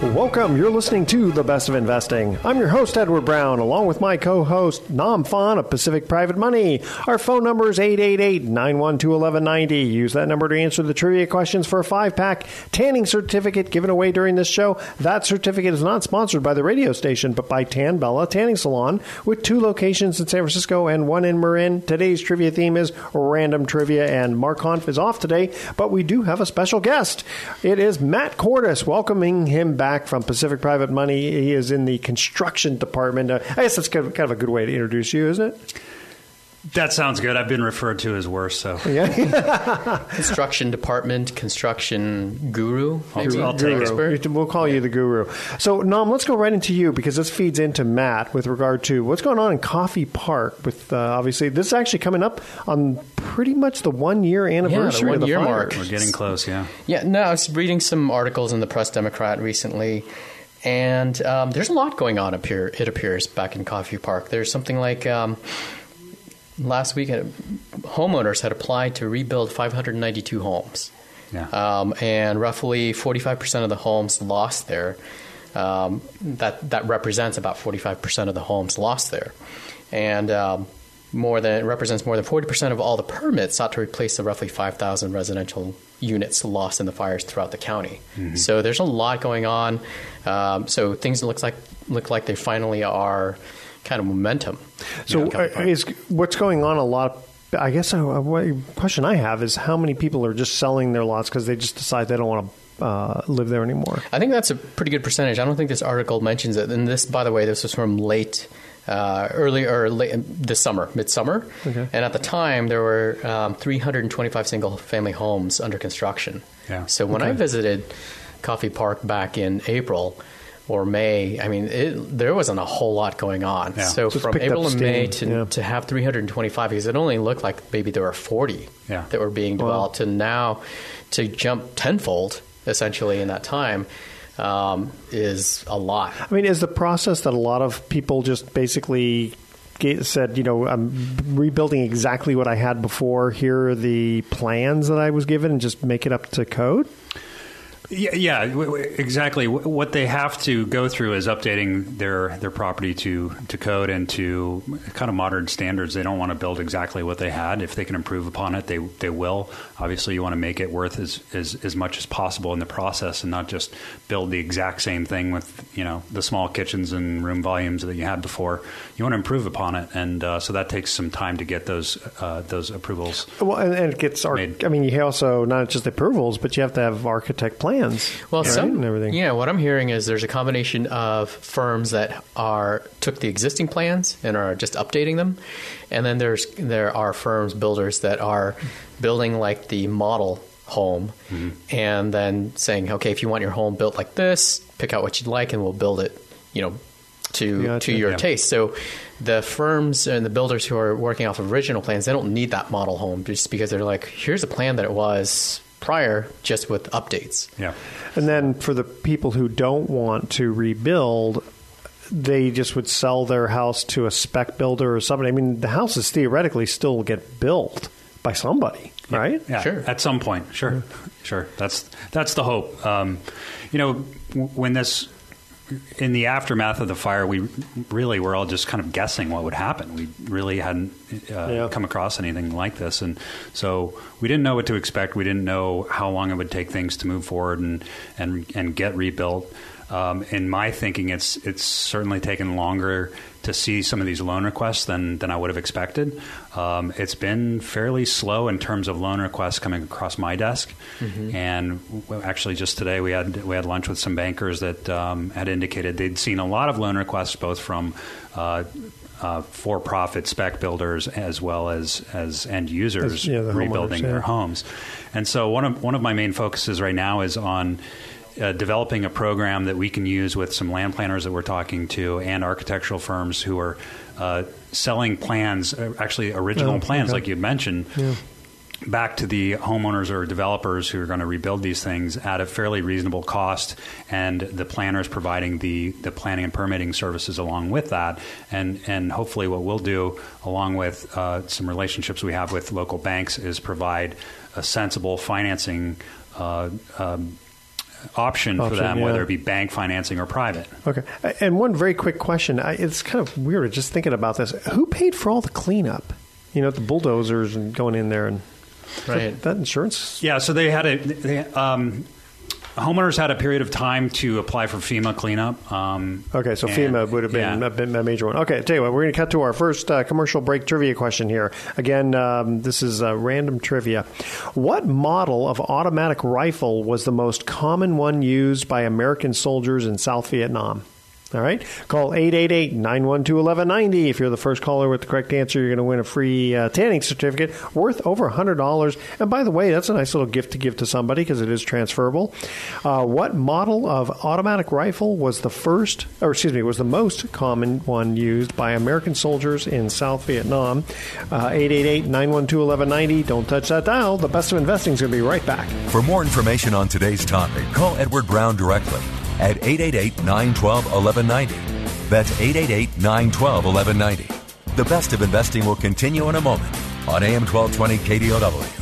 Welcome. You're listening to The Best of Investing. I'm your host, Edward Brown, along with my co host, Nam Phan of Pacific Private Money. Our phone number is 888 912 1190. Use that number to answer the trivia questions for a five pack tanning certificate given away during this show. That certificate is not sponsored by the radio station, but by Tan Bella Tanning Salon, with two locations in San Francisco and one in Marin. Today's trivia theme is random trivia, and Mark Hanf is off today, but we do have a special guest. It is Matt Cordis, welcoming him back from Pacific Private Money. He is in the construction department. Uh, I guess that's kind of, kind of a good way to introduce you, isn't it? That sounds good. I've been referred to as worse. So Yeah. construction department, construction guru, maybe I'll take Guru. We'll call you the guru. So, Nam, let's go right into you because this feeds into Matt with regard to what's going on in Coffey Park. With uh, obviously, this is actually coming up on pretty much the one year anniversary of the one-year fire. mark. We're getting close. Yeah. Yeah, no, I was reading some articles in the Press Democrat recently, and um, there's a lot going on up here. It appears back in Coffey Park. There's something like um, last week, homeowners had applied to rebuild 592 homes, Yeah. um, and roughly 45% of the homes lost there. Um, that that represents about 45% of the homes lost there, and um, more than it represents more than 40% of all the permits sought to replace the roughly 5,000 residential units lost in the fires throughout the county. So there's a lot going on. Um, so things looks like look like they finally are kind of momentum. So, Yeah, uh, is what's going on a lot? of- I guess a, a question I have is how many people are just selling their lots because they just decide they don't want to uh, live there anymore. I think that's a pretty good percentage. I don't think this article mentions it. And this, by the way, this was from late, uh, early or late this summer, midsummer. Okay. And at the time, there were um, 325 single-family homes under construction. Yeah. So when I visited Coffey Park back in April or May, I mean, it, there wasn't a whole lot going on. Yeah. So, from April to May to, yeah. to have 325, because it only looked like maybe there were 40 Yeah. that were being developed, and now to jump tenfold essentially in that time um, is a lot. I mean, is the process that a lot of people just basically said, you know, I'm rebuilding exactly what I had before. Here are the plans that I was given, and just make it up to code. Yeah, yeah, exactly. W- What they have to go through is updating their their property to to code and to kind of modern standards. They don't want to build exactly what they had. If they can improve upon it, they they will. Obviously, you want to make it worth as as, as much as possible in the process, and not just build the exact same thing with you know the small kitchens and room volumes that you had before. You want to improve upon it, and uh, so that takes some time to get those uh, those approvals. Well, and, and it gets. Made. I mean, you also not just the approvals, but you have to have architect plans. Well, right, some and everything. Yeah, what I'm hearing is there's a combination of firms that are took the existing plans and are just updating them, and then there's there are firms builders that are building like the model home, Mm-hmm. and then saying, okay, if you want your home built like this, pick out what you'd like, and we'll build it, you know, to Gotcha. to your Yeah. taste. So. The firms and the builders who are working off of original plans, they don't need that model home just because they're like, here's a plan that it was prior, just with updates. Yeah. And then for the people who don't want to rebuild, they just would sell their house to a spec builder or somebody. I mean, the houses theoretically still get built by somebody, right? Yeah, Sure. At some point, sure, sure. That's that's the hope. Um, you know, w- when this in the aftermath of the fire, we really were all just kind of guessing what would happen. We really hadn't uh, yeah. come across anything like this, and so we didn't know what to expect. We didn't know how long it would take things to move forward and and and get rebuilt. Um, in my thinking, it's it's certainly taken longer to see some of these loan requests than than I would have expected. Um, it's been fairly slow in terms of loan requests coming across my desk, mm-hmm. and actually just today we had we had lunch with some bankers that um, had indicated they'd seen a lot of loan requests both from. Uh, uh, for-profit spec builders as well as as end users yeah, the rebuilding yeah. their homes, and so one of one of my main focuses right now is on uh, developing a program that we can use with some land planners that we're talking to and architectural firms who are uh, selling plans, uh, actually original oh, plans, okay. like you mentioned. Yeah. Back to the homeowners or developers who are going to rebuild these things at a fairly reasonable cost, and the planners providing the, the planning and permitting services along with that. And, and hopefully, what we'll do, along with uh, some relationships we have with local banks, is provide a sensible financing uh, um, option, option for them, yeah. whether it be bank financing or private. Okay. And one very quick question. It's kind of weird just thinking about this. Who paid for all the cleanup? You know, the bulldozers and going in there and right. that, that insurance. Yeah. So they had a. They, um, homeowners had a period of time to apply for FEMA cleanup. Um, okay, so FEMA would have been, yeah. a, major one. Okay, tell you what, we're going to cut to our first uh, commercial break trivia question here. Again, um, this is uh, random trivia. What model of automatic rifle was the most common one used by American soldiers in South Vietnam? All right. Call 888 912 1190. If you're the first caller with the correct answer, you're going to win a free uh, tanning certificate worth over $100. And by the way, that's a nice little gift to give to somebody because it is transferable. Uh, what model of automatic rifle was the first, or excuse me, was the most common one used by American soldiers in South Vietnam? Uh, 888 912 1190. Don't touch that dial. The best of investing is going to be right back. For more information on today's topic, call Edward Brown directly at 888 912 1190. That's 888 912 1190. The best of investing will continue in a moment on AM 1220 KDOW.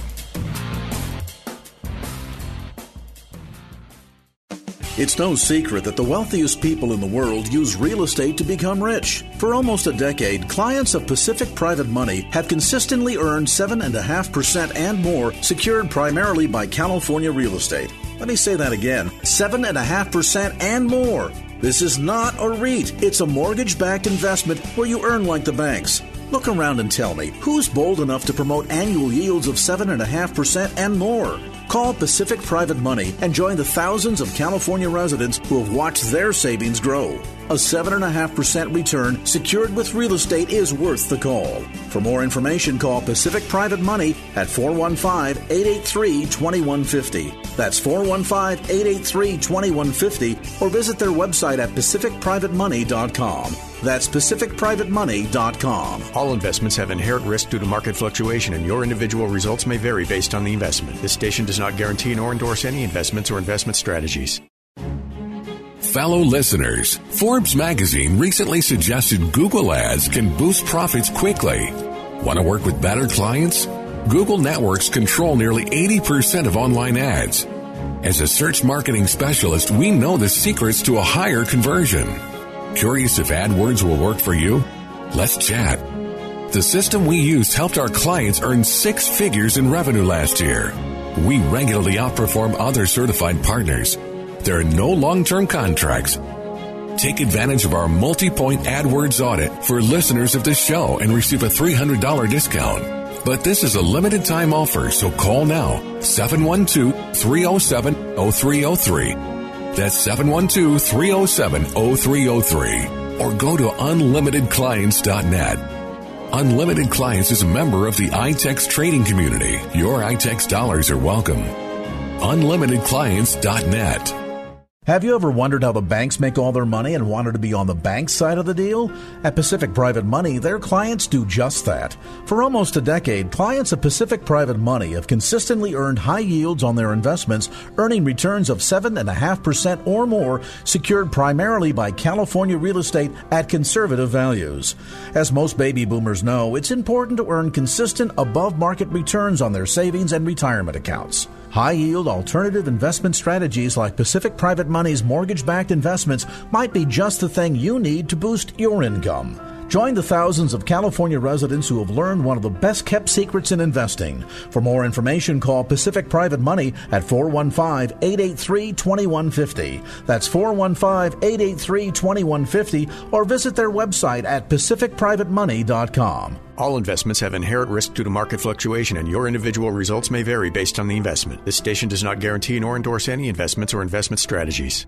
It's no secret that the wealthiest people in the world use real estate to become rich. For almost a decade, clients of Pacific Private Money have consistently earned 7.5% and more, secured primarily by California real estate. Let me say that again 7.5% and more. This is not a REIT, it's a mortgage backed investment where you earn like the banks. Look around and tell me who's bold enough to promote annual yields of 7.5% and more? Call Pacific Private Money and join the thousands of California residents who have watched their savings grow. A 7.5% return secured with real estate is worth the call. For more information, call Pacific Private Money at 415 883 2150. That's 415 883 2150 or visit their website at pacificprivatemoney.com. That's pacificprivatemoney.com. All investments have inherent risk due to market fluctuation, and your individual results may vary based on the investment. This station does not guarantee nor endorse any investments or investment strategies fellow listeners, Forbes magazine recently suggested Google ads can boost profits quickly. Want to work with better clients? Google networks control nearly 80% of online ads. As a search marketing specialist, we know the secrets to a higher conversion. Curious if AdWords will work for you? Let's chat. The system we used helped our clients earn six figures in revenue last year. We regularly outperform other certified partners there are no long term contracts. Take advantage of our multi point AdWords audit for listeners of this show and receive a $300 discount. But this is a limited time offer, so call now 712 307 0303. That's 712 307 0303. Or go to unlimitedclients.net. Unlimited Clients is a member of the iTex trading community. Your iTex dollars are welcome. UnlimitedClients.net. Have you ever wondered how the banks make all their money and wanted to be on the bank side of the deal? At Pacific Private Money, their clients do just that. For almost a decade, clients of Pacific Private Money have consistently earned high yields on their investments, earning returns of 7.5% or more, secured primarily by California real estate at conservative values. As most baby boomers know, it's important to earn consistent above market returns on their savings and retirement accounts. High yield alternative investment strategies like Pacific Private Money's mortgage backed investments might be just the thing you need to boost your income. Join the thousands of California residents who have learned one of the best kept secrets in investing. For more information, call Pacific Private Money at 415 883 2150. That's 415 883 2150 or visit their website at pacificprivatemoney.com. All investments have inherent risk due to market fluctuation, and your individual results may vary based on the investment. This station does not guarantee nor endorse any investments or investment strategies.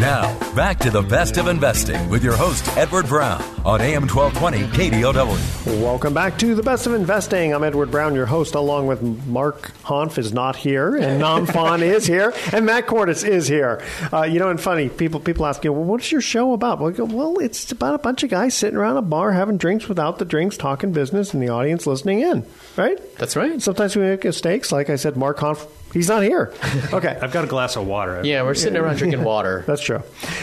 Now, back to the best of investing with your host, Edward Brown, on AM 1220 KDOW. Welcome back to the best of investing. I'm Edward Brown, your host, along with Mark Hanf is not here, and Nam Phan is here, and Matt Cordis is here. Uh, you know, and funny, people people ask you, well, what's your show about? Well, go, well, it's about a bunch of guys sitting around a bar having drinks without the drinks, talking business, and the audience listening in, right? That's right. Sometimes we make mistakes. Like I said, Mark Hanf He's not here. Okay. I've got a glass of water. Yeah, we're sitting around drinking water. That's true.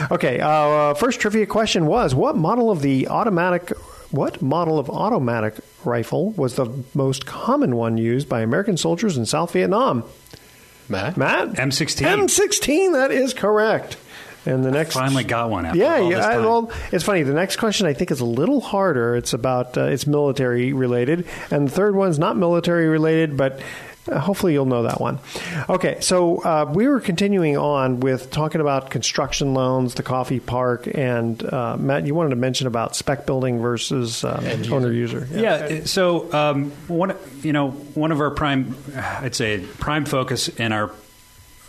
Okay. Uh, first trivia question was: What model of the automatic? What model of automatic rifle was the most common one used by American soldiers in South Vietnam? Matt. Matt. M16. M16. That is correct. And the next Finally got one after yeah, all yeah. this I- time. well, it's funny. The next question I think is a little harder. It's about uh, it's military related, and the third one's not military related, but. Uh, hopefully you'll know that one. Okay, so uh, we were continuing on with talking about construction loans, the coffey park, and uh, Matt, you wanted to mention about spec building versus um, owner user. Yeah. So um, one, you know, one of our prime, I'd say prime focus in our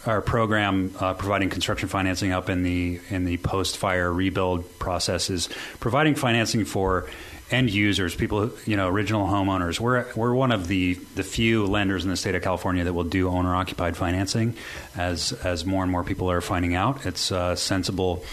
our program uh, providing construction financing up in the in the post fire rebuild process is providing financing for end users, people, you know, original homeowners. We're we're one of the the few lenders in the state of California that will do owner occupied financing. As as more and more people are finding out, it's a sensible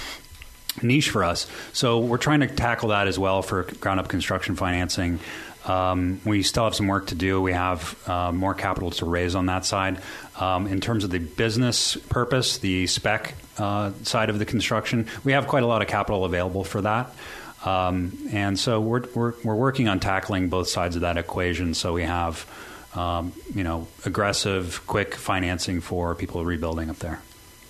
niche for us. So we're trying to tackle that as well for ground up construction financing. Um, we still have some work to do. We have uh, more capital to raise on that side. Um, in terms of the business purpose, the spec uh, side of the construction, we have quite a lot of capital available for that. Um, and so we're, we're, we're working on tackling both sides of that equation so we have um, you know aggressive, quick financing for people rebuilding up there.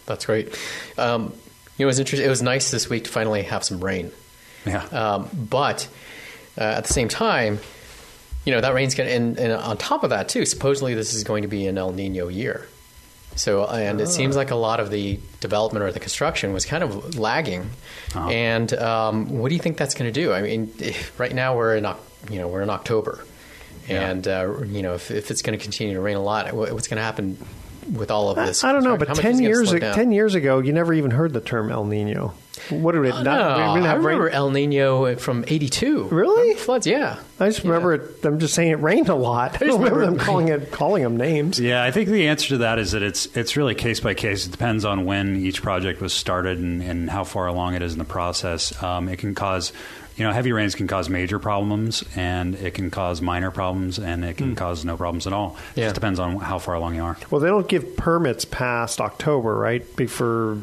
That's great. Um, you know, it was interesting. It was nice this week to finally have some rain. Yeah. Um, but uh, at the same time, you know that rain's going to, and, and on top of that too, supposedly this is going to be an El Nino year. So, and it seems like a lot of the development or the construction was kind of lagging. And um, what do you think that's going to do? I mean, right now we're in, you know, we're in October, and uh, you know, if, if it's going to continue to rain a lot, what's going to happen with all of this? I don't know, but construction? How much ten is it gonna years slow ag- down? ten years ago, you never even heard the term El Nino. What did it Oh, not? no, we didn't I have rain- remember El Nino from '82. Really? Floods? Yeah. I just remember it. I'm just saying it rained a lot. I don't remember them calling it calling them names. Yeah, I think the answer to that is that it's it's really case by case. It depends on when each project was started and, and how far along it is in the process. Um, it can cause, you know, heavy rains can cause major problems, and it can cause minor problems, and it can cause no problems at all. It Yeah. just depends on how far along you are. Well, they don't give permits past October, right? Before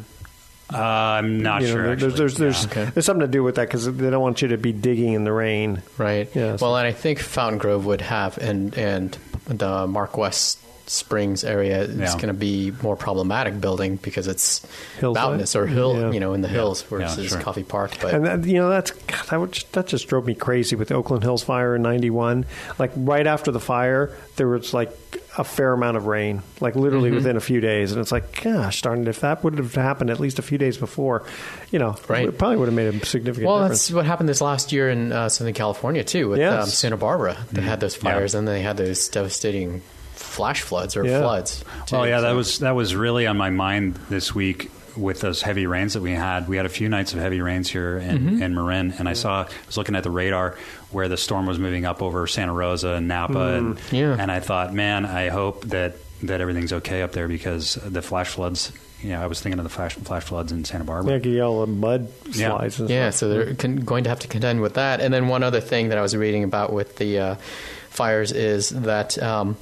Uh, I'm not you know, sure. there- actually. there's there's Yeah. there's, there's something to do with that because they don't want you to be digging in the rain. Right. Yes. Well, and I think Fountain Grove would have, and and the Mark West Springs area is Yeah. going to be more problematic building because it's Hillside? mountainous or hill, Yeah. you know, in the hills Yeah, versus sure. Coffey Park. But And that, you know that's God, that, would just, that just drove me crazy with the Oakland Hills fire in '91. Like right after the fire, there was like a fair amount of rain, like literally Mm-hmm. within a few days, and it's like, gosh darn it! If that would have happened at least a few days before, you know, Right. it probably would have made a significant difference. well, difference. that's what happened this last year in uh, Southern California too, with Yes. um, Santa Barbara. They had those Mm-hmm. Yeah. fires, and they had those devastating flash floods or Yeah. floods. too. Oh yeah, that was that was really on my mind this week with those heavy rains that we had. We had a few nights of heavy rains here in, Mm-hmm. in Marin, and I saw I was looking at the radar where the storm was moving up over Santa Rosa and Napa, and Yeah. and I thought, man, I hope that that everything's okay up there because the flash floods. You know, I was thinking of the flash flash floods in Santa Barbara. yeah, get all the mud Yeah. slides. And Yeah, stuff. so they're con- going to have to contend with that. And then one other thing that I was reading about with the uh, fires is that um,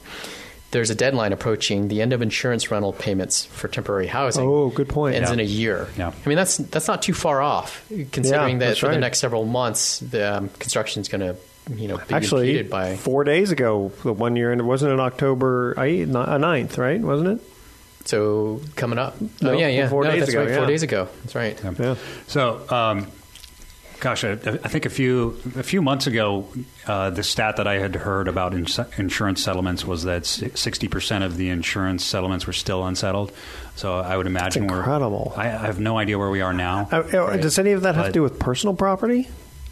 there's a deadline approaching. The end of insurance rental payments for temporary housing. Oh, good point. Ends Yeah. in a year. Yeah. I mean that's that's not too far off, considering Yeah, that that's for the next several months the um, construction is going to you know being Actually, impeded by four days ago, the one year, and it wasn't it October 8th, 9th, right? Wasn't it? So coming up. No, oh yeah, yeah. four no, days that's ago, right. yeah. Four days ago. That's right. Yeah. So, um, gosh, I, I think a few a few months ago, uh, the stat that I had heard about ins- insurance settlements was that sixty percent of the insurance settlements were still unsettled. So I would imagine we're incredible. I, I have no idea where we are now. Uh, uh, Does any of that have to do with personal property?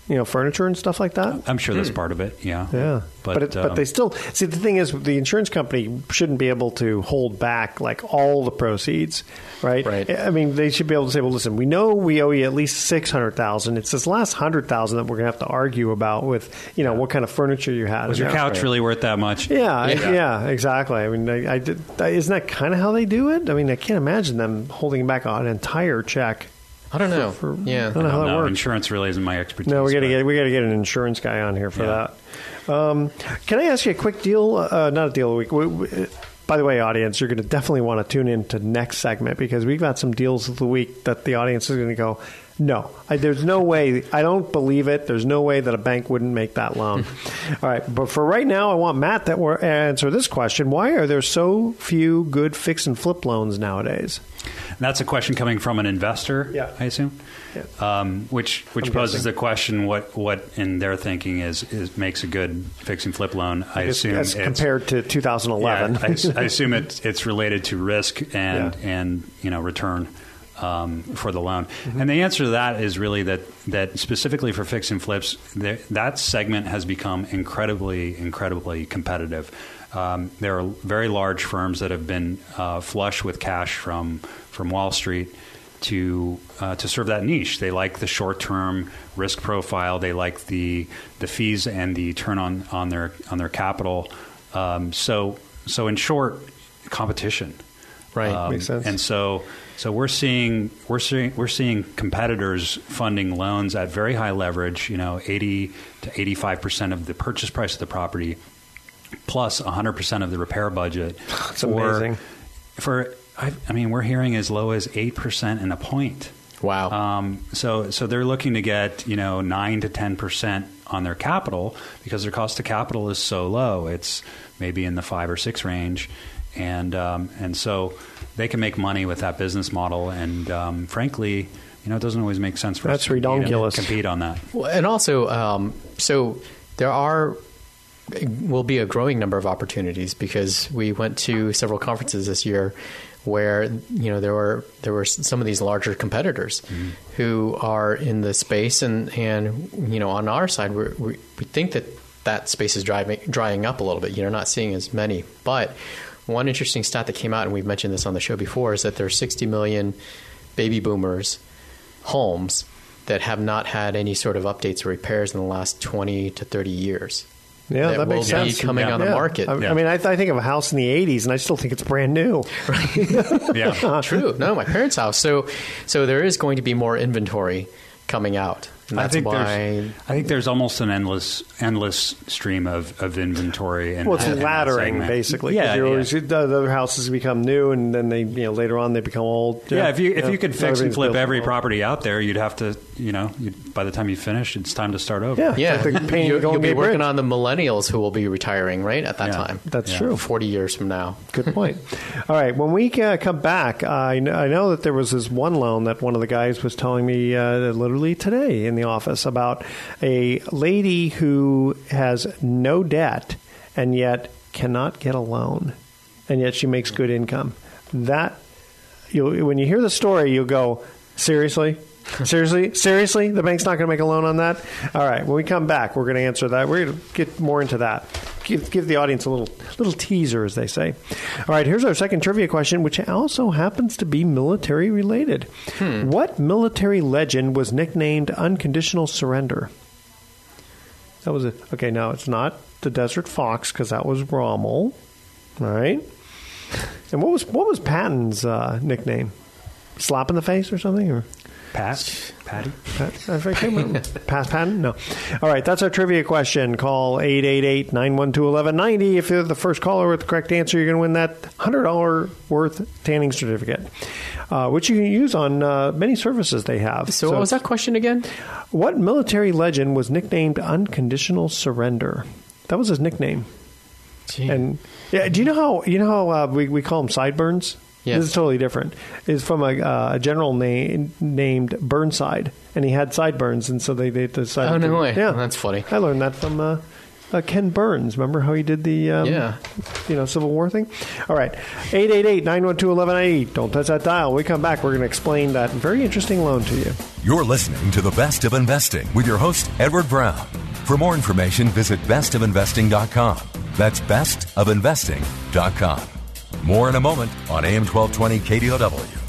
You know, furniture and stuff like that? I'm sure that's part of it. Yeah, Yeah, But but it, um, but they still see the thing is the insurance company shouldn't be able to hold back like all the proceeds, right? Right. I mean, they should be able to say, well, listen, we know we owe you at least six hundred thousand. It's this last hundred thousand that we're going to have to argue about with you know what kind of furniture you had. was your Yeah. couch really worth that much? Yeah, Yeah. yeah, exactly. I mean, I, I did, isn't that kind of how they do it? I mean, I can't imagine them holding back an entire check. I don't know. For- yeah. I don't know how that no, works. insurance really isn't my expertise. No, we got to get we got to get an insurance guy on here for Yeah. that. Um, can I ask you a quick deal? Uh, not a deal of the week. We, we, by the way, audience, you're going to definitely want to tune in to next segment because we've got some deals of the week that the audience is going to go. No, I, there's no way. I don't believe it. There's no way that a bank wouldn't make that loan. All right, but for right now, I want Matt that will answer this question: Why are there so few good fix and flip loans nowadays? That's a question coming from an investor, Yeah. I assume. Yeah. Um, which which I'm poses guessing. the question: what what in their thinking is, is makes a good fix and flip loan? I As- assume as compared to 2011. Yeah, I, I assume it's it's related to risk and Yeah. and you know return um, for the loan. Mm-hmm. And the answer to that is really that that specifically for fix and flips, there, that segment has become incredibly incredibly competitive. Um, there are very large firms that have been uh, flush with cash from from Wall Street to uh, to serve that niche. They like the short term risk profile. They like the the fees and the turn on, on their on their capital. Um, so so in short, competition. Right. Makes sense. And so so we're seeing we're seeing we're seeing competitors funding loans at very high leverage. You know, eighty to eighty five percent of the purchase price of the property, plus plus hundred percent of the repair budget. That's for- amazing. For I, I mean, we're hearing as low as eight percent and a point. Wow. Um, so so they're looking to get you know nine to ten percent on their capital because their cost of capital is so low. It's maybe in the five or six range, and um, and so they can make money with that business model. And um, frankly, you know, it doesn't always make sense for That's us to compete, redonkulous. compete on that. Well, and also, um, so there are will be a growing number of opportunities because we went to several conferences this year where you know there were there were some of these larger competitors who are in the space and and you know on our side we're, we we think that that space is driving drying up a little bit. You're not seeing as many, but one interesting stat that came out, and we've mentioned this on the show before, is that there are 60 million baby boomers homes that have not had any sort of updates or repairs in the last 20 to 30 years. Yeah, that, that makes will be sense. coming on the market. I, I mean, I, th- I think of a house in the '80s, and I still think it's brand new. Yeah. True. No, my parents' house. So, so there is going to be more inventory coming out. And I think why. there's I think there's almost an endless endless stream of, of inventory and Well, it's in that laddering segment. basically. 'cause Yeah, you're yeah. always, the other houses become new, and then they, you know, later on they become old. Yeah, if you if you could fix and flip every for- property out there, you'd have to, you know, you'd, by the time you finish, it's time to start over. Yeah, yeah, like the painting you, of the will be working Bridge. on the millennials who will be retiring right at that Yeah. time. That's Yeah. true. Forty years from now. Good point. All right, when we uh, come back, I, kn- I know that there was this one loan that one of the guys was telling me uh, literally today in the office about a lady who has no debt and yet cannot get a loan, and yet she makes good income. That you when you hear the story, you'll go, seriously. Seriously, seriously, the bank's not going to make a loan on that. All right, when we come back, we're going to answer that. We're going to get more into that. Give, give the audience a little little teaser, as they say. All right, here's our second trivia question, which also happens to be military related. What military legend was nicknamed "Unconditional Surrender"? That was a okay. Now it's not the Desert Fox because that was Rommel, all right? And what was what was Patton's uh, nickname? Slap in the face or something? Or Pat? Patty? Pat, I can't remember. Pass Patton? No. All right, that's our trivia question. Call 888 912 1190. If you're the first caller with the correct answer, you're going to win that $100 worth tanning certificate, uh, which you can use on uh, many services they have. So, what was that question again? What military legend was nicknamed Unconditional Surrender? That was his nickname. Gee. And yeah, do you know how you know how uh, we we call them sideburns? Yes. This is totally different. It's from a, uh, a general name named Burnside, and he had sideburns, and so they, they decided. Oh, no to, way. Yeah, Well, that's funny. I learned that from uh, uh, Ken Burns. Remember how he did the um, Yeah. you know Civil War thing? All right, 888-912-1180. Don't touch that dial. When we come back, we're going to explain that very interesting loan to you. You're listening to The Best of Investing with your host, Edward Brown. For more information, visit bestofinvesting.com. That's bestofinvesting.com. More in a moment on AM 1220 KDOW.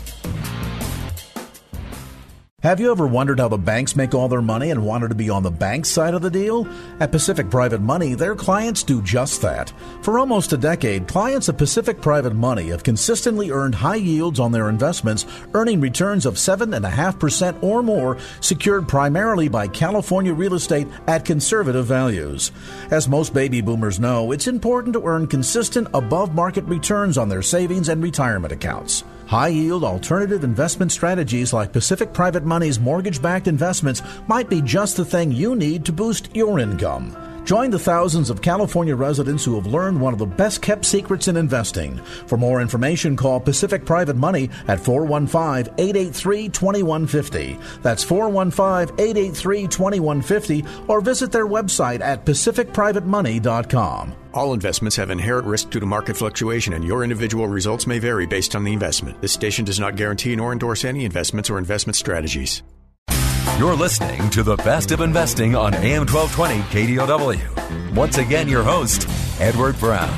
Have you ever wondered how the banks make all their money and wanted to be on the bank side of the deal? At Pacific Private Money, their clients do just that. For almost a decade, clients of Pacific Private Money have consistently earned high yields on their investments, earning returns of 7.5% or more, secured primarily by California real estate at conservative values. As most baby boomers know, it's important to earn consistent above market returns on their savings and retirement accounts. High yield alternative investment strategies like Pacific Private Money's mortgage backed investments might be just the thing you need to boost your income. Join the thousands of California residents who have learned one of the best kept secrets in investing. For more information, call Pacific Private Money at 415 883 2150. That's 415 883 2150 or visit their website at pacificprivatemoney.com. All investments have inherent risk due to market fluctuation, and your individual results may vary based on the investment. This station does not guarantee nor endorse any investments or investment strategies. You're listening to The Best of Investing on AM 1220 KDOW. Once again, your host, Edward Brown.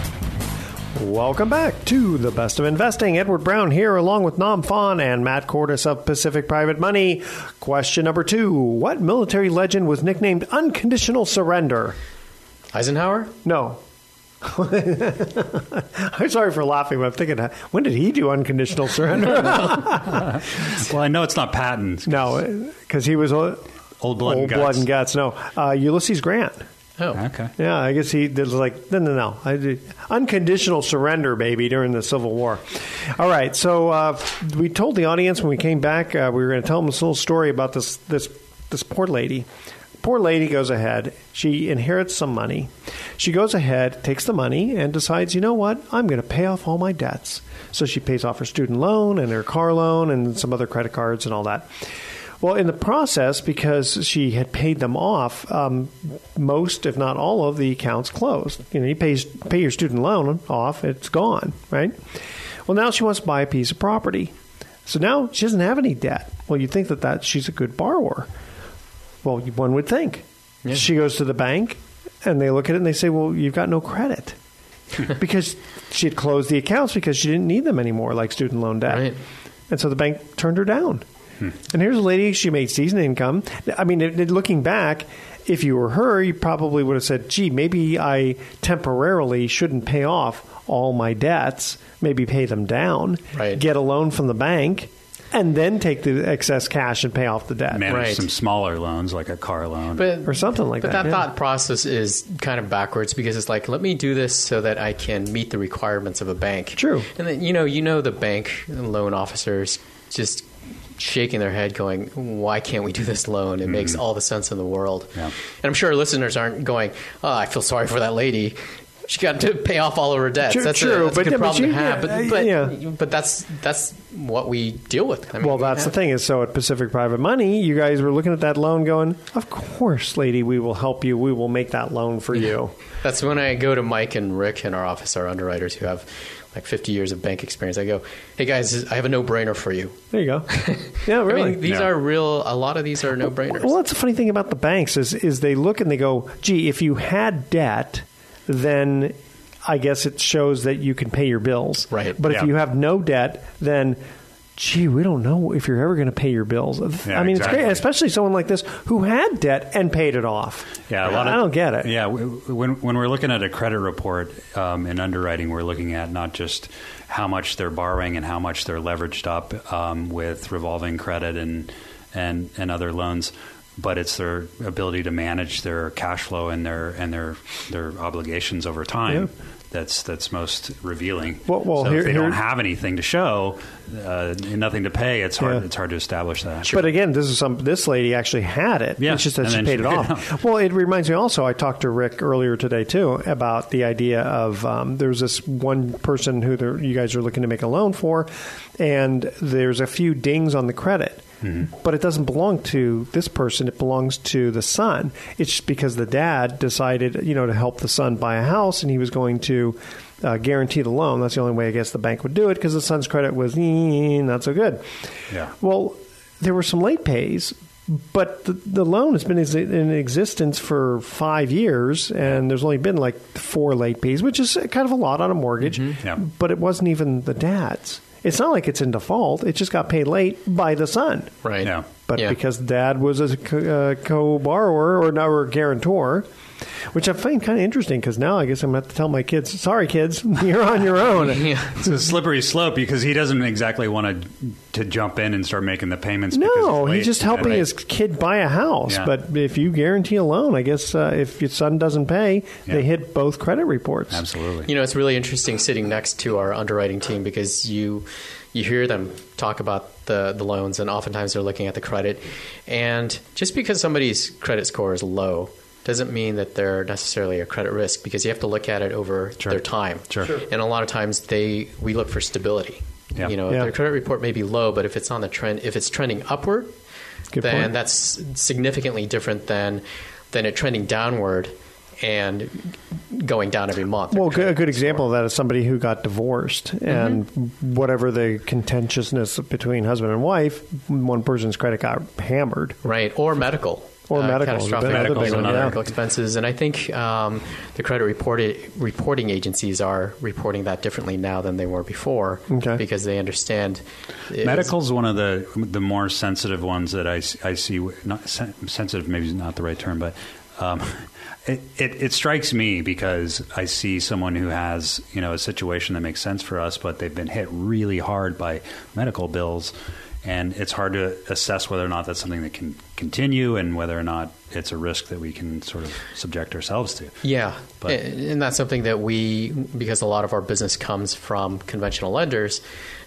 Welcome back to the best of investing. Edward Brown here, along with Nam Phan and Matt Cordis of Pacific Private Money. Question number two: What military legend was nicknamed Unconditional Surrender? Eisenhower? No. I'm sorry for laughing, but I'm thinking, when did he do unconditional surrender? well, I know it's not Patton. no, because he was uh, Old blood old and guts. blood and guts. No, uh, Ulysses Grant. Oh. Okay. Yeah, I guess he did like no, no, no. I did unconditional surrender, baby, during the Civil War. All right, so uh, we told the audience when we came back uh, we were going to tell them this little story about this this this poor lady. Poor lady goes ahead. She inherits some money. She goes ahead, takes the money, and decides, you know what? I'm going to pay off all my debts. So she pays off her student loan and her car loan and some other credit cards and all that. Well, in the process, because she had paid them off, um, most, if not all, of the accounts closed. You know, you pay, pay your student loan off, it's gone, right? Well, now she wants to buy a piece of property. So now she doesn't have any debt. Well, you'd think that, that she's a good borrower. Well, one would think. She goes to the bank, and they look at it and they say, "Well, you've got no credit," because she had closed the accounts because she didn't need them anymore, like student loan debt. Right. And so the bank turned her down. Hmm. And here's a lady; she made seasoned income. I mean, looking back, if you were her, you probably would have said, "Gee, maybe I temporarily shouldn't pay off all my debts. Maybe pay them down, Right. get a loan from the bank." And then take the excess cash and pay off the debt. Manage Right. some smaller loans like a car loan. But, Or something like but that, that. yeah. thought process is kind of backwards because it's like, let me do this so that I can meet the requirements of a bank. True. And then, you know, you know the bank loan officers just shaking their head going, why can't we do this loan? It makes hmm. all the sense in the world. Yeah. And I'm sure our listeners aren't going, oh, I feel sorry for that lady. She got to pay off all of her debts. True- that's true, a, that's a good but problem you- to have. yeah, But, but, yeah. but that's that's what we deal with. I mean, Well, we that's the thing is, so at Pacific Private Money, you guys were looking at that loan, going, "Of course, lady, we will help you. We will make that loan for you." That's when I go to Mike and Rick in our office, our underwriters who have like 50 years of bank experience. I go, hey guys, I have a no brainer for you. There you go. Yeah, really. I mean, these Yeah. are real, a lot of these are no brainers. Well, that's the funny thing about the banks is is they look and they go, "Gee, if you had debt, then I guess it shows that you can pay your bills." Right. But Yeah. if you have no debt, then Gee, we don't know if you're ever going to pay your bills. Yeah, I mean, it's great, especially someone like this who had debt and paid it off. Yeah, a lot of, I don't get it. Yeah, when when we're looking at a credit report um, in underwriting, we're looking at not just how much they're borrowing and how much they're leveraged up um, with revolving credit and and and other loans. But it's their ability to manage their cash flow and their and their their obligations over time Yeah. that's that's most revealing. Well- well, so here- if they here- don't have anything to show, uh, and nothing to pay, it's hard. Yeah. It's hard to establish that. But again, this is some. This lady actually had it. Yeah, It's just that she paid she it paid off. it off. Well, it reminds me also. I talked to Rick earlier today too about the idea of um, there's this one person who you guys are looking to make a loan for, and there's a few dings on the credit. Mm-hmm. But it doesn't belong to this person. It belongs to the son. It's because the dad decided, you know, to help the son buy a house, and he was going to uh, guarantee the loan. That's the only way I guess the bank would do it because the son's credit was not so good. Yeah. Well, there were some late pays, but the, the loan has been in existence for five years, and there's only been like four late pays, which is kind of a lot on a mortgage. Yeah. But it wasn't even the dad's. It's not like it's in default. It just got paid late by the son. Right. Yeah. But Yeah. because dad was a co- uh, co-borrower or now a guarantor, which I find kind of interesting because now I guess I'm going to have to tell my kids, sorry, kids, you're on your own. It's a slippery slope because he doesn't exactly want to to jump in and start making the payments. No, it's late. he's just helping his kid buy a house. Yeah. But if you guarantee a loan, I guess uh, if your son doesn't pay, Yeah. they hit both credit reports. Absolutely. You know, it's really interesting sitting next to our underwriting team because you you hear them talk about the, the loans, and oftentimes they're looking at the credit. And just because somebody's credit score is low doesn't mean that they're necessarily a credit risk because you have to look at it over Sure. their time. Sure. Sure. And a lot of times they we look for stability. Yeah. You know, Yeah. their credit report may be low, but if it's on the trend, if it's trending upward, Good then point. that's significantly different than than it trending downward and going down every month. Well, a good example of that is somebody who got divorced, and whatever the contentiousness between husband and wife, one person's credit got hammered. Right, or medical. Or Uh, medical catastrophic big- another big one, medical yeah. medical expenses, and I think um, the credit reported, reporting agencies are reporting that differently now than they were before, Okay. because they understand Medical is one of the the more sensitive ones that I see. Not sensitive, maybe is not the right term, but um, it, it it strikes me because I see someone who has you know a situation that makes sense for us, but they've been hit really hard by medical bills, and it's hard to assess whether or not that's something that can continue and whether or not it's a risk that we can sort of subject ourselves to. Yeah, But- and and that's something that we, because a lot of our business comes from conventional lenders,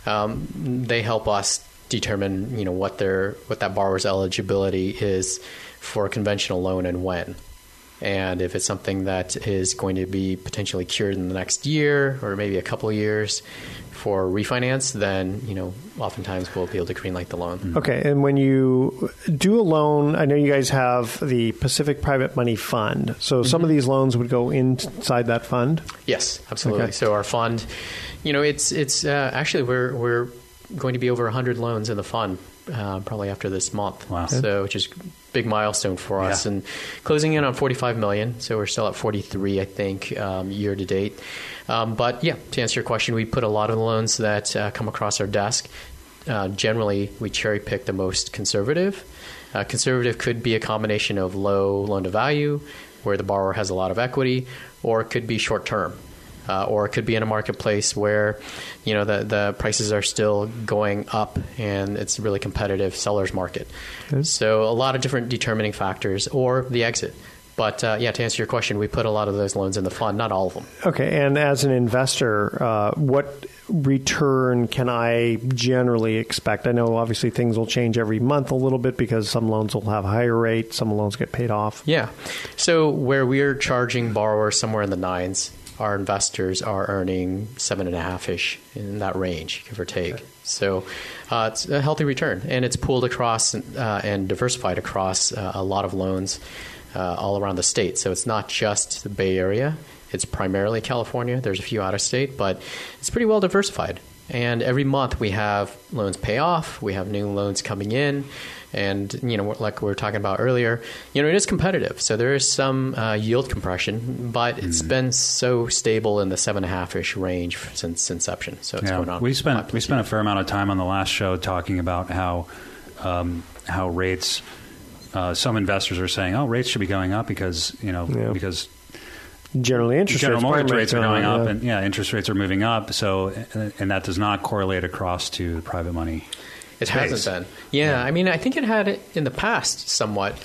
um, they help us determine, you know, what their what that borrower's eligibility is for a conventional loan and when. And if it's something that is going to be potentially cured in the next year or maybe a couple of years for refinance, then you know, oftentimes we'll be able to greenlight the loan. Okay, and when you do a loan, I know you guys have the Pacific Private Money Fund. So some of these loans would go inside that fund. Yes, absolutely. Okay. So our fund, you know, it's it's uh, actually we're we're going to be over 100 loans in the fund uh, probably after this month. Wow. So which is a big milestone for us Yeah. and closing in on 45 million. So we're still at 43, I think, um, year to date. Um, but yeah, to answer your question, we put a lot of the loans that uh, come across our desk. Uh, generally, we cherry pick the most conservative. Uh, conservative could be a combination of low loan to value, where the borrower has a lot of equity, or it could be short term. Uh, or it could be in a marketplace where, you know, the, the prices are still going up and it's a really competitive seller's market. So a lot of different determining factors, or the exit. But uh, yeah, to answer your question, we put a lot of those loans in the fund, not all of them. Okay, and as an investor, uh, what return can I generally expect? I know obviously things will change every month a little bit because some loans will have higher rate, some loans get paid off. Yeah. So where we're charging borrowers somewhere in the nines, our investors are earning seven and a half ish in that range, give or take. So uh, it's a healthy return, and it's pooled across uh, and diversified across uh, a lot of loans uh, all around the state. So it's not just the Bay Area; it's primarily California. There's a few out of state, but it's pretty well diversified. And every month we have loans pay off, we have new loans coming in, and you know, like we were talking about earlier, you know, it is competitive. So there is some uh, yield compression, but it's been so stable in the seven and a half ish range since inception. So it's going on. We spent we spent a fair amount of time on the last show talking about how um, how rates. Uh, some investors are saying, "Oh, rates should be going up because you know Yeah. because Generally, interest general rates, mortgage rates are going yeah. up, and yeah, interest rates are moving up. So, and that does not correlate across to private money. It hasn't been. Yeah, I mean, I think it had it in the past somewhat,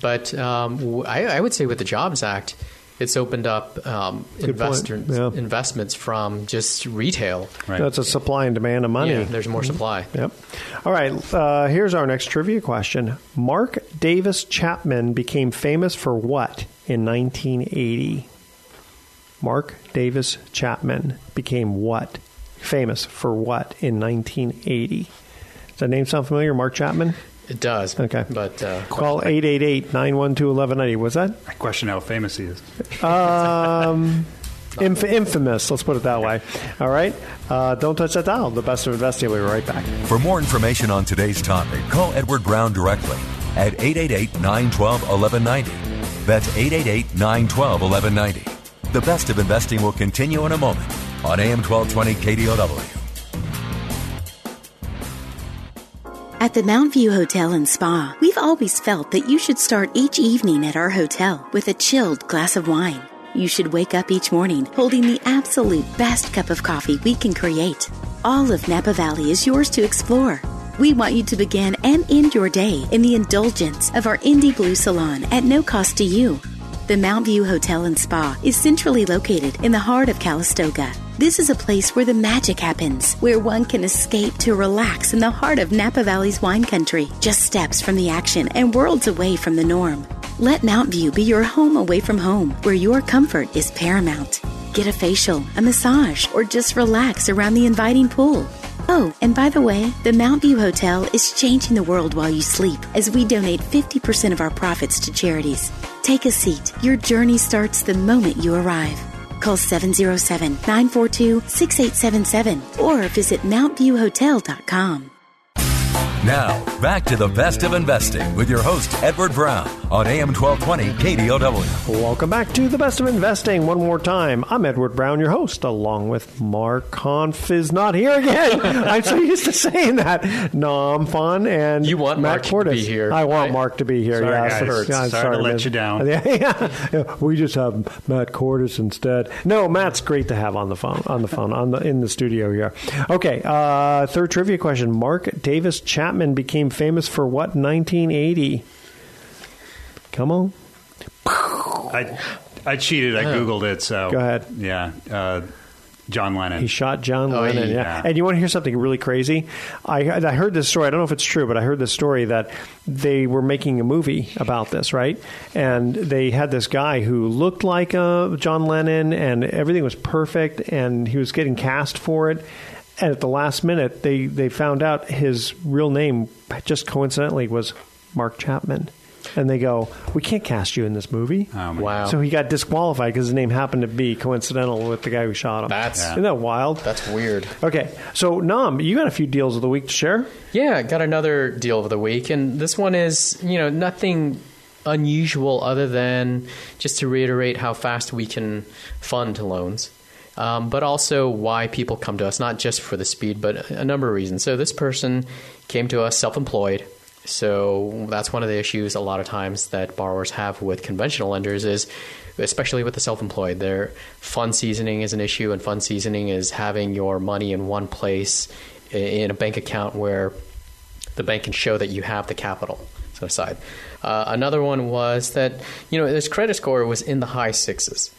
but um, w- I, I would say with the Jobs Act, it's opened up um, investor, yeah. investments from just retail. That's a supply and demand of money. Yeah, there's more supply. Yep. All right. Uh, here's our next trivia question. Mark Davis Chapman became famous for what in 1980? Mark Davis Chapman became what? Famous for what in 1980? Does that name sound familiar? Mark Chapman? It does. Okay. But uh, Call 888 912 1190. Was that? I question how famous he is. Um, inf- infamous, let's put it that way. All right. Uh, don't touch that dial. The best of investing. We'll be right back. For more information on today's topic, call Edward Brown directly at 888 912 1190. That's 888 912 1190. The best of investing will continue in a moment on AM 1220 KDOW. At the Mount View Hotel and Spa, we've always felt that you should start each evening at our hotel with a chilled glass of wine. You should wake up each morning holding the absolute best cup of coffee we can create. All of Napa Valley is yours to explore. We want you to begin and end your day in the indulgence of our Indie Blue Salon at no cost to you. The Mount View Hotel and Spa is centrally located in the heart of Calistoga. This is a place where the magic happens, where one can escape to relax in the heart of Napa Valley's wine country, just steps from the action and worlds away from the norm. Let Mount View be your home away from home, where your comfort is paramount. Get a facial, a massage, or just relax around the inviting pool. Oh, and by the way, the Mount View Hotel is changing the world while you sleep as we donate 50% of our profits to charities. Take a seat. Your journey starts the moment you arrive. Call 707 942 6877 or visit MountViewHotel.com. Now, back to the best of investing with your host, Edward Brown, on AM 1220 KDOW. Welcome back to the best of investing. One more time, I'm Edward Brown, your host, along with Mark Conf is not here again. I'm so used to saying that. No, I'm fun and You want Matt Mark to Cordes. be here, I want right? Mark to be here. Sorry, yeah, guys. yeah, Sorry to let you down. Yeah, yeah, yeah. we just have Matt Cordes instead. No, Matt's great to have on the phone. On the phone, on the in the studio here. Okay, uh, third trivia question. Mark Davis Chapman became famous for what? 1980. Come on. I, I cheated. I Googled it. So Go ahead. Yeah. Uh, John Lennon. He shot John Oh, Lennon. Yeah. yeah. And you want to hear something really crazy? I, I heard this story. I don't know if it's true, but I heard this story that they were making a movie about this, right? And they had this guy who looked like uh, John Lennon, and everything was perfect, and he was getting cast for it. And at the last minute, they, they found out his real name, just coincidentally, was Mark Chapman. And they go, We can't cast you in this movie. Oh, my Wow. So he got disqualified because his name happened to be coincidental with the guy who shot him. That's- Isn't that wild? That's weird. Okay, so Nam, you got a few deals of the week to share. Yeah, got another deal of the week, and this one is, you know, nothing unusual other than just to reiterate how fast we can fund loans, um, but also why people come to us, not just for the speed, but a number of reasons. So this person came to us self employed. So that's one of the issues a lot of times that borrowers have with conventional lenders is especially with the self-employed their fund seasoning is an issue and fund seasoning is having your money in one place in a bank account where the bank can show that you have the capital set aside. Uh, another one was that you know his credit score was in the high sixes,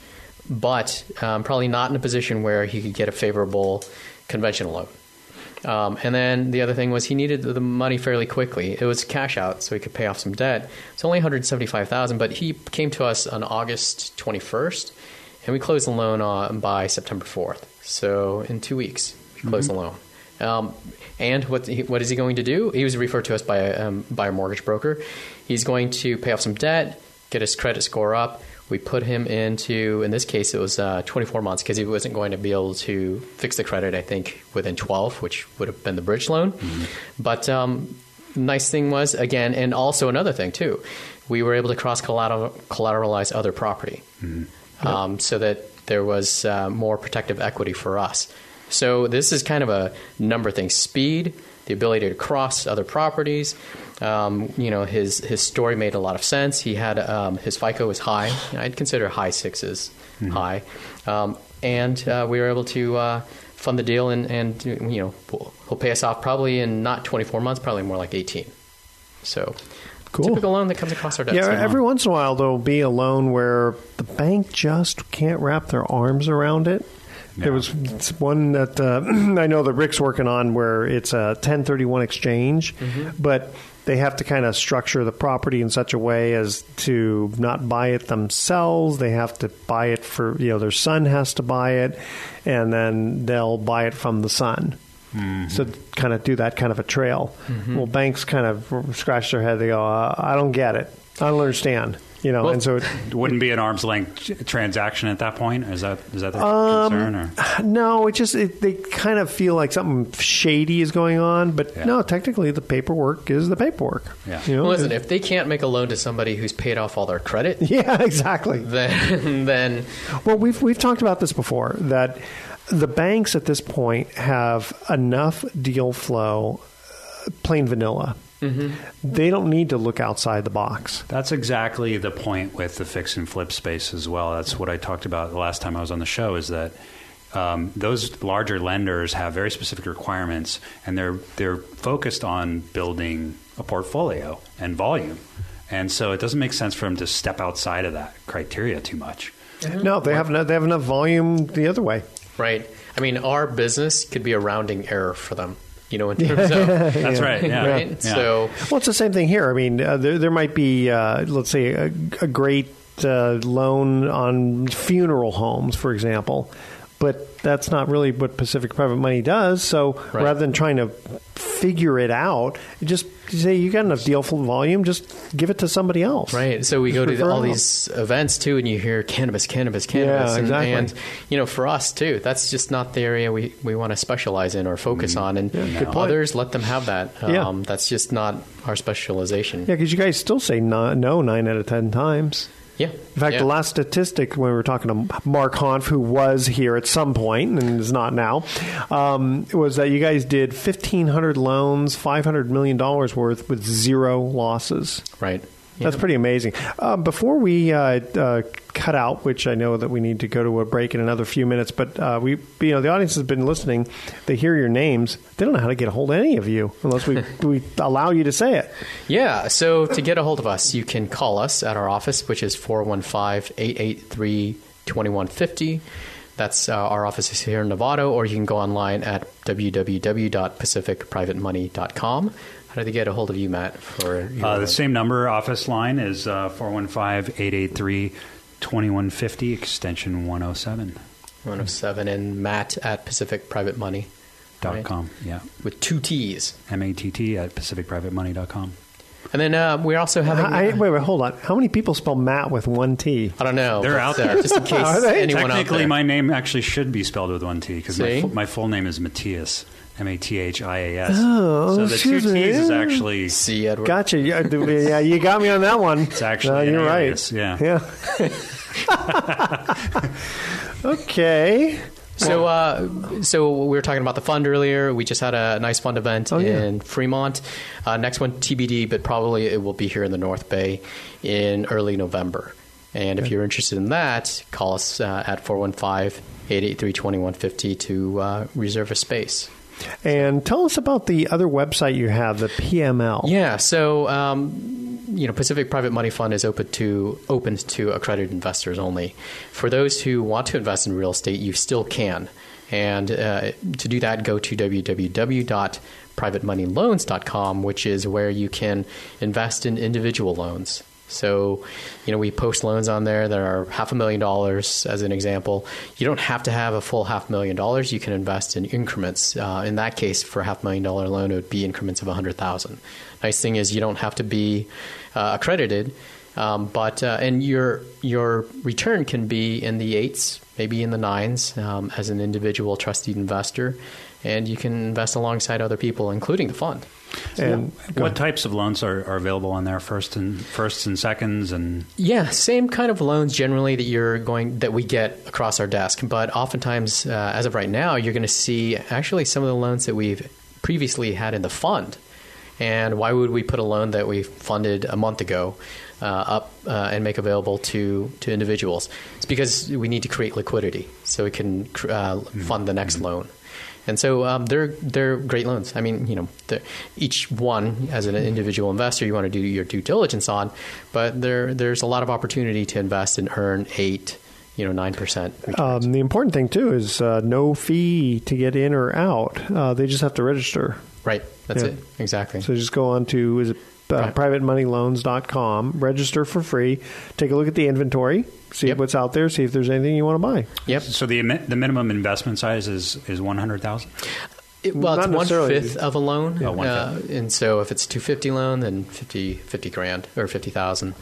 but um, probably not in a position where he could get a favorable conventional loan. Um, and then the other thing was he needed the money fairly quickly. It was cash out, so he could pay off some debt. It's only one hundred seventy-five thousand, but he came to us on August twenty-first, and we closed the loan on, by September fourth. So in two weeks, we closed the loan. Um, and what he, what is he going to do? He was referred to us by a, um, by a mortgage broker. He's going to pay off some debt, get his credit score up. We put him into, in this case, it was uh, 24 months because he wasn't going to be able to fix the credit, I think, within 12, which would have been the bridge loan. But um, nice thing was, again, and also another thing, too, we were able to cross collateralize other property um, so that there was uh, more protective equity for us. So this is kind of a number thing speed, the ability to cross other properties. Um, you know, his his story made a lot of sense. He had um, his FICO was high. I'd consider high 6s high, um, and uh, we were able to uh, fund the deal, and, and you know we'll, he'll pay us off probably in not 24 months, probably more like 18. So. Cool. Typical loan that comes across our desk. Yeah, every once in a while there'll be a loan where the bank just can't wrap their arms around it. There was one that uh, I know that Rick's working on where it's a 1031 exchange, but they have to kind of structure the property in such a way as to not buy it themselves. They have to buy it for, you know, their son has to buy it, and then they'll buy it from the son. So kind of do that kind of a trail. Well, banks kind of scratch their head. They go, uh, "I don't get it. I don't understand." You know, and so it wouldn't be an arm's length transaction at that point. Is that is that the Um, concern? Or? no, it just it, they kind of feel like something shady is going on. But no, technically the paperwork is the paperwork. Yeah. You know, Well, listen, if they can't make a loan to somebody who's paid off all their credit, yeah, exactly. then then Well, we've we've talked about this before that the banks at this point have enough deal flow, uh, plain vanilla. They don't need to look outside the box. That's exactly the point with the fix and flip space as well. That's what I talked about the last time I was on the show. Is that um, those larger lenders have very specific requirements, and they're they're focused on building a portfolio and volume, and so it doesn't make sense for them to step outside of that criteria too much. No, they have enough, they have enough volume the other way. right. I mean, our business could be a rounding error for them. You know, in terms of That's right. Yeah. right. Yeah. So Well, it's the same thing here. I mean, uh, there, there might be, uh, let's say, a, a great uh, loan on funeral homes, for example, but that's not really what Pacific Private Money does. So Right. rather than trying to figure it out, just say you got enough deal flow volume, just give it to somebody else. Right. So we Just go to refer all out. these events too, and you hear cannabis, cannabis, cannabis. Yeah, and, exactly. and, you know, for us too, that's just not the area we, we want to specialize in or focus on. And good point. others, let them have that. Yeah. Um, That's just not our specialization. Yeah, because you guys still say no, no nine out of ten times. Yeah. In fact, Yeah. the last statistic when we were talking to Mark Hanf, who was here at some point and is not now, um, was that you guys did 1,500 loans, $500 million worth with zero losses. Right. That's pretty amazing. Uh, before we uh, uh, cut out, which I know that we need to go to a break in another few minutes, but uh, we, you know, the audience has been listening. They hear your names. They don't know how to get a hold of any of you unless we, we allow you to say it. Yeah, so to get a hold of us, you can call us at our office, which is 415 883 2150. That's uh, our offices here in Novato, or you can go online at www.pacificprivatemoney.com. How do they get a hold of you, Matt? For Uh, the same number office line is uh, 415-883-2150, extension 107. 107 and Matt at pacificprivatemoney.com. Right. com, yeah. With two T's. M-A-T-T at pacificprivatemoney.com. And then uh, we're also having. I, wait, wait, hold on. How many people spell Matt with one T? I don't know. They're out there. just in case Are they? anyone out Technically, there. my name actually should be spelled with one T because my, See? fu- my full name is Matthias, M-A-T-H-I-A-S. Oh, so the two excuse me. T's is actually See, Edward. Gotcha. Yeah, d- yeah, you got me on that one. It's actually No, an you're alias, right. yeah. Yeah. okay. So, uh, so we were talking about the fund earlier. We just had a nice fund event Oh, yeah. in Fremont. Uh, next one TBD, but probably it will be here in the North Bay in early November. And if you're interested in that, call us uh, at 415-883-2150 to uh, reserve a space. And tell us about the other website you have, the PML. Yeah, so um, you know, Pacific Private Money Fund is open to open to accredited investors only. For those who want to invest in real estate, you still can. And uh, to do that, go to www.privatemoneyloans.com, which is where you can invest in individual loans. So, you know, we post loans on there that are half a million dollars, as an example. You don't have to have a full half million dollars. You can invest in increments. Uh, in that case, for a half million dollar loan, it would be increments of a hundred thousand. Nice thing is you don't have to be uh, accredited, um, but uh, and your your return can be in the eights, maybe in the nines, um, as an individual trusted investor, and you can invest alongside other people, including the fund. And what types of loans are, are available on there? First and firsts and seconds, and Yeah, same kind of loans generally that you're going that we get across our desk, but oftentimes, uh, as of right now, you're going to see actually some of the loans that we've previously had in the fund. And why would we put a loan that we funded a month ago uh, up uh, and make available to, to individuals. It's because we need to create liquidity so we can uh, fund the next loan. And so um, they're they're great loans. I mean, you know, each one as an individual investor, you want to do your due diligence on, but there there's a lot of opportunity to invest and earn eight, you know, nine percent. Um, the important thing too is uh, no fee to get in or out. Uh, they just have to register. Right. That's yeah. it. Exactly. So just go on to is it uh, right. privatemoneyloans.com, register for free, take a look at the inventory, see yep. what's out there, see if there's anything you want to buy. Yep. So the the minimum investment size is is 100,000. It, well, Not it's one fifth of a loan, yeah. uh, and so if it's two fifty loan, then 50, 50 grand or fifty thousand.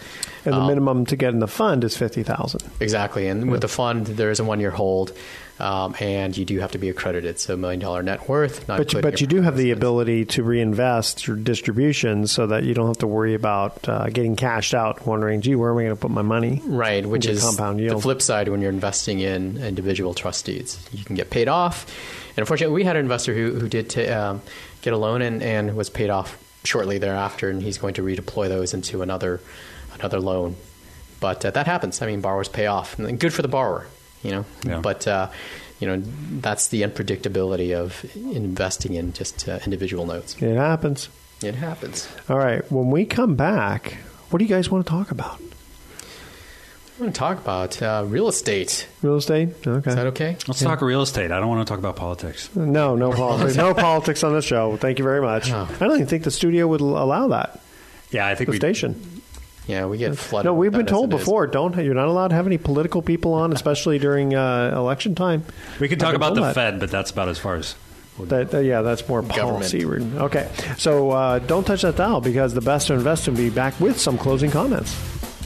And the um, minimum to get in the fund is fifty thousand. Exactly, and yeah. with the fund, there is a one year hold. Um, and you do have to be accredited. So, million dollar net worth. but you, but you do have the ability to reinvest your distributions so that you don't have to worry about uh, getting cashed out, wondering, gee, where am I going to put my money? Right, which is compound yield. the flip side when you're investing in individual trust deeds. You can get paid off. And unfortunately, we had an investor who, who did t- um, get a loan and, and was paid off shortly thereafter, and he's going to redeploy those into another another loan. But uh, that happens. I mean, borrowers pay off, and good for the borrower you know. Yeah. But uh, you know, that's the unpredictability of investing in just uh, individual notes. It happens. It happens. All right. When we come back, what do you guys want to talk about? I want to talk about uh, real estate. Real estate? Okay. Is that okay? Let's yeah. talk real estate. I don't want to talk about politics. No, no politics. no politics on the show. Thank you very much. Oh. I don't even think the studio would allow that. Yeah, I think the station. Yeah, we get flooded. No, we've been told before. Is. Don't you're not allowed to have any political people on, especially during uh, election time. We can talk about the that. Fed, but that's about as far as. that, uh, yeah, that's more policy. Government. Okay, so uh, don't touch that dial because the best of investing will be back with some closing comments.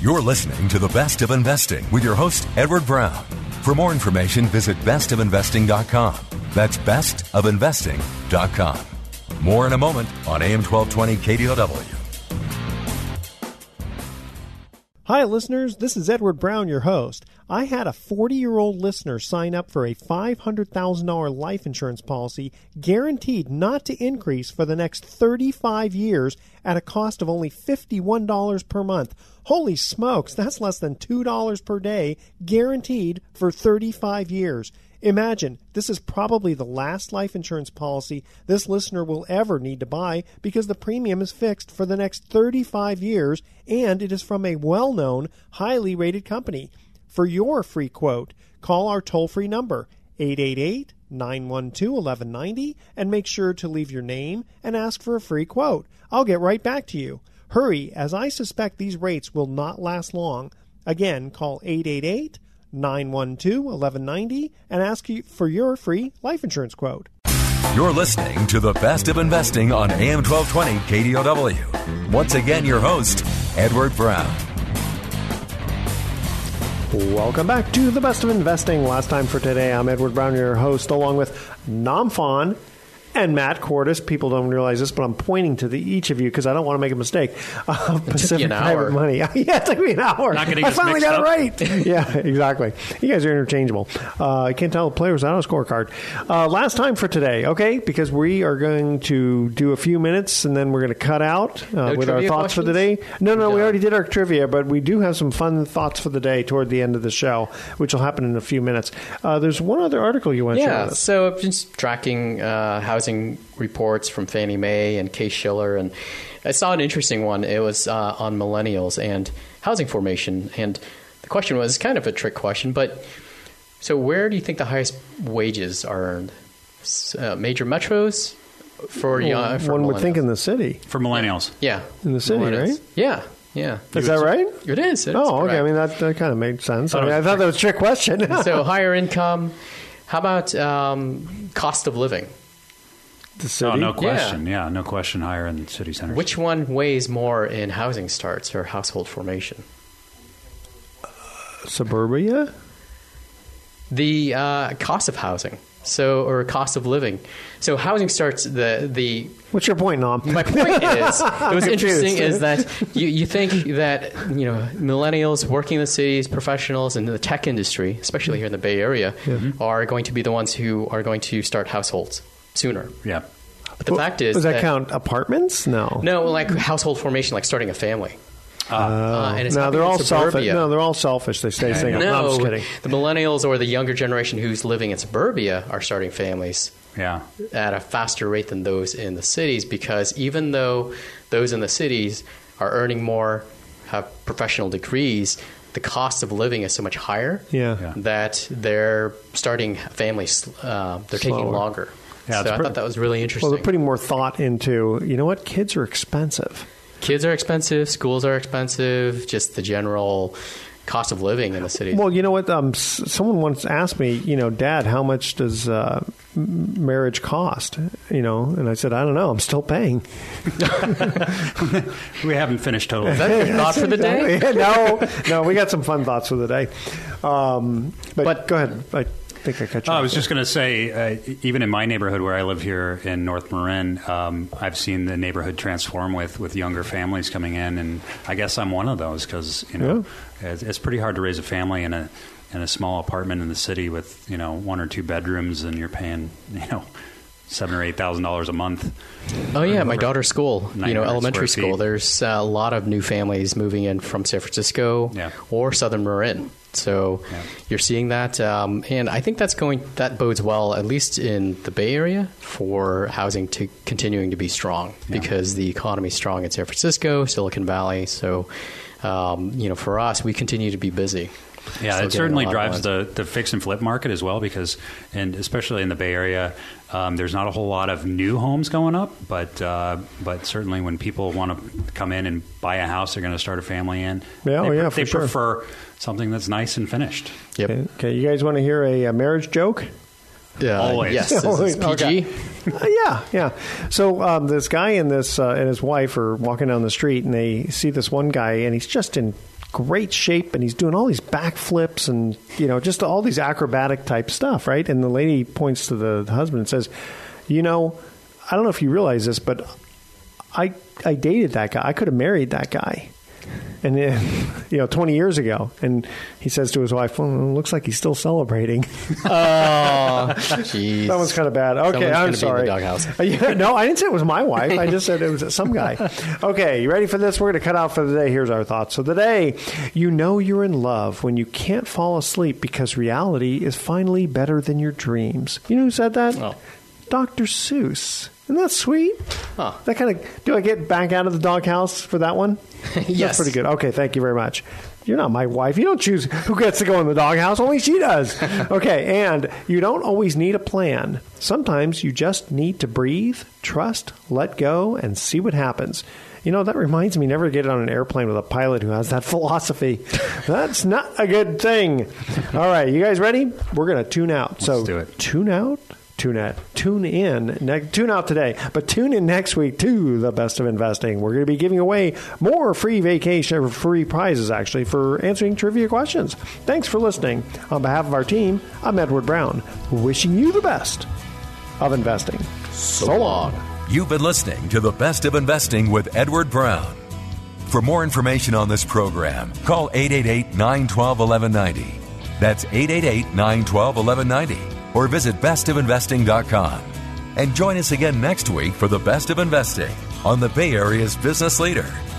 You're listening to the best of investing with your host Edward Brown. For more information, visit bestofinvesting.com. That's bestofinvesting.com. More in a moment on AM 1220 KDOW. Hi, listeners. This is Edward Brown, your host. I had a 40 year old listener sign up for a $500,000 life insurance policy guaranteed not to increase for the next 35 years at a cost of only $51 per month. Holy smokes, that's less than $2 per day guaranteed for 35 years. Imagine, this is probably the last life insurance policy this listener will ever need to buy because the premium is fixed for the next 35 years and it is from a well known, highly rated company. For your free quote, call our toll free number, 888 912 1190, and make sure to leave your name and ask for a free quote. I'll get right back to you. Hurry, as I suspect these rates will not last long. Again, call 888 912 1190 and ask you for your free life insurance quote. You're listening to the best of investing on AM 1220 KDOW. Once again, your host, Edward Brown. Welcome back to the best of investing. Last time for today, I'm Edward Brown, your host, along with Nam Phan and Matt Cordes. People don't realize this, but I'm pointing to the, each of you because I don't want to make a mistake. Uh, Pacific Private. Money. yeah, it took me an hour. Not I finally got up. it right. yeah, exactly. You guys are interchangeable. Uh, I can't tell the players without a scorecard. Uh, last time for today, okay? Because we are going to do a few minutes and then we're going to cut out uh, no with our thoughts questions? for the day. No, no, no, we already did our trivia, but we do have some fun thoughts for the day toward the end of the show, which will happen in a few minutes. Uh, there's one other article you want to yeah, share. so I've been tracking uh, housing reports from Fannie Mae and Case Shiller, and I saw an interesting one. It was uh, on millennials and housing formation, and the question was kind of a trick question, but so where do you think the highest wages are earned? Uh, major metros for well, young. For one would think in the city for millennials. Yeah, in the city, right? Yeah. Yeah. Is that right? It is. It oh, is okay. I mean, that, that kind of made sense. I, mean, I thought that was a trick question. so, higher income. How about um, cost of living? The city? Oh, no question. Yeah. yeah. no question. Higher in the city centers. Which one weighs more in housing starts or household formation? Uh, suburbia. The uh, cost of housing. So, or cost of living. So, housing starts the the. What's your point, Nam? My point is, what's interesting is that you, you think that you know millennials working in the cities, professionals in the tech industry, especially here in the Bay Area, yeah. are going to be the ones who are going to start households sooner. Yeah. But the well, fact is, does that, that, count apartments? No. No, like household formation, like starting a family. Uh, and it's no, they're in all selfish. suburbia. No, they're all selfish. They stay single. No, I'm just kidding. the millennials or the younger generation who's living in suburbia are starting families Yeah. at a faster rate than those in the cities because even though those in the cities are earning more, have professional degrees, the cost of living is so much higher Yeah. Yeah. that they're starting families. Uh, they're taking longer. Yeah, it's so I pre- thought that was really interesting. Well, they're putting more thought into. You know what? Kids are expensive. Kids are expensive, schools are expensive, just the general cost of living in the city. Well, you know what? Um, s- someone once asked me, you know, Dad, how much does uh, m- marriage cost? You know, and I said, I don't know. I'm still paying. We haven't finished totally. Is that your thought for the day? no, no, we got some fun thoughts for the day. Um, but, go ahead. I think I cut you. Oh, I off was just going to say, uh, even in my neighborhood where I live here in North Marin, um, I've seen the neighborhood transform with, with younger families coming in, and I guess I'm one of those because you know it's, it's pretty hard to raise a family in a in a small apartment in the city with you know one or two bedrooms, and you're paying you know seven or eight thousand dollars a month. Oh yeah, my daughter's school, you know, elementary school. feet. There's uh, a lot of new families moving in from San Francisco Yeah. or Southern Marin. So you're seeing that, um, and I think that's going that bodes well, at least in the Bay Area, for housing to continuing to be strong because the economy is strong in San Francisco, Silicon Valley. So um, you know, for us, we continue to be busy. Yeah, Still it certainly a lot of drives the, the fix and flip market as well because, and especially in the Bay Area, um, there's not a whole lot of new homes going up, but uh, but certainly when people want to come in and buy a house, they're going to start a family in. Yeah, they, oh, yeah, they for sure. Prefer something that's nice and finished. Yep. Okay, okay, you guys want to hear a, uh marriage joke? Yeah, Always. Yes, is PG? Okay. Uh, yeah, yeah. So um, this guy and this uh, and his wife are walking down the street, and they see this one guy, and he's just in great shape, and he's doing all these backflips, and you know, just all these acrobatic type stuff, right? And the lady points to the husband and says, "You know, I don't know if you realize this, but I I dated that guy. I could have married that guy." And then, you know, 20 years ago, and he says to his wife, "Well, it looks like he's still celebrating." Oh, jeez. That one's kind of bad. Okay, Someone's I'm gonna be in sorry. doghouse. Yeah, no, I didn't say it was my wife. I just said it was some guy. Okay, you ready for this? We're going to cut out for the day. Here's our thoughts. So the day, you know you're in love when you can't fall asleep because reality is finally better than your dreams. You know who said that? Oh. Dr. Seuss. Isn't that sweet? Huh. That kind of. Do I get back out of the doghouse for that one? Yes. That's pretty good. Okay, thank you very much. You're not my wife. You don't choose who gets to go in the doghouse. Only she does. Okay, and you don't always need a plan. Sometimes you just need to breathe, trust, let go, and see what happens. You know, that reminds me never get on an airplane with a pilot who has that philosophy. That's not a good thing. All right, you guys ready? We're going to tune out. so do it. tune out, tune out, tune in, ne- tune out today, but tune in next week to the best of investing. We're going to be giving away more free vacation, free prizes actually for answering trivia questions. Thanks for listening. On behalf of our team, I'm Edward Brown, wishing you the best of investing. So, long. You've been listening to The Best of Investing with Edward Brown. For more information on this program, call 888 912 1190. That's 888 912 1190. Or visit bestofinvesting.com. And join us again next week for The Best of Investing on the Bay Area's business leader,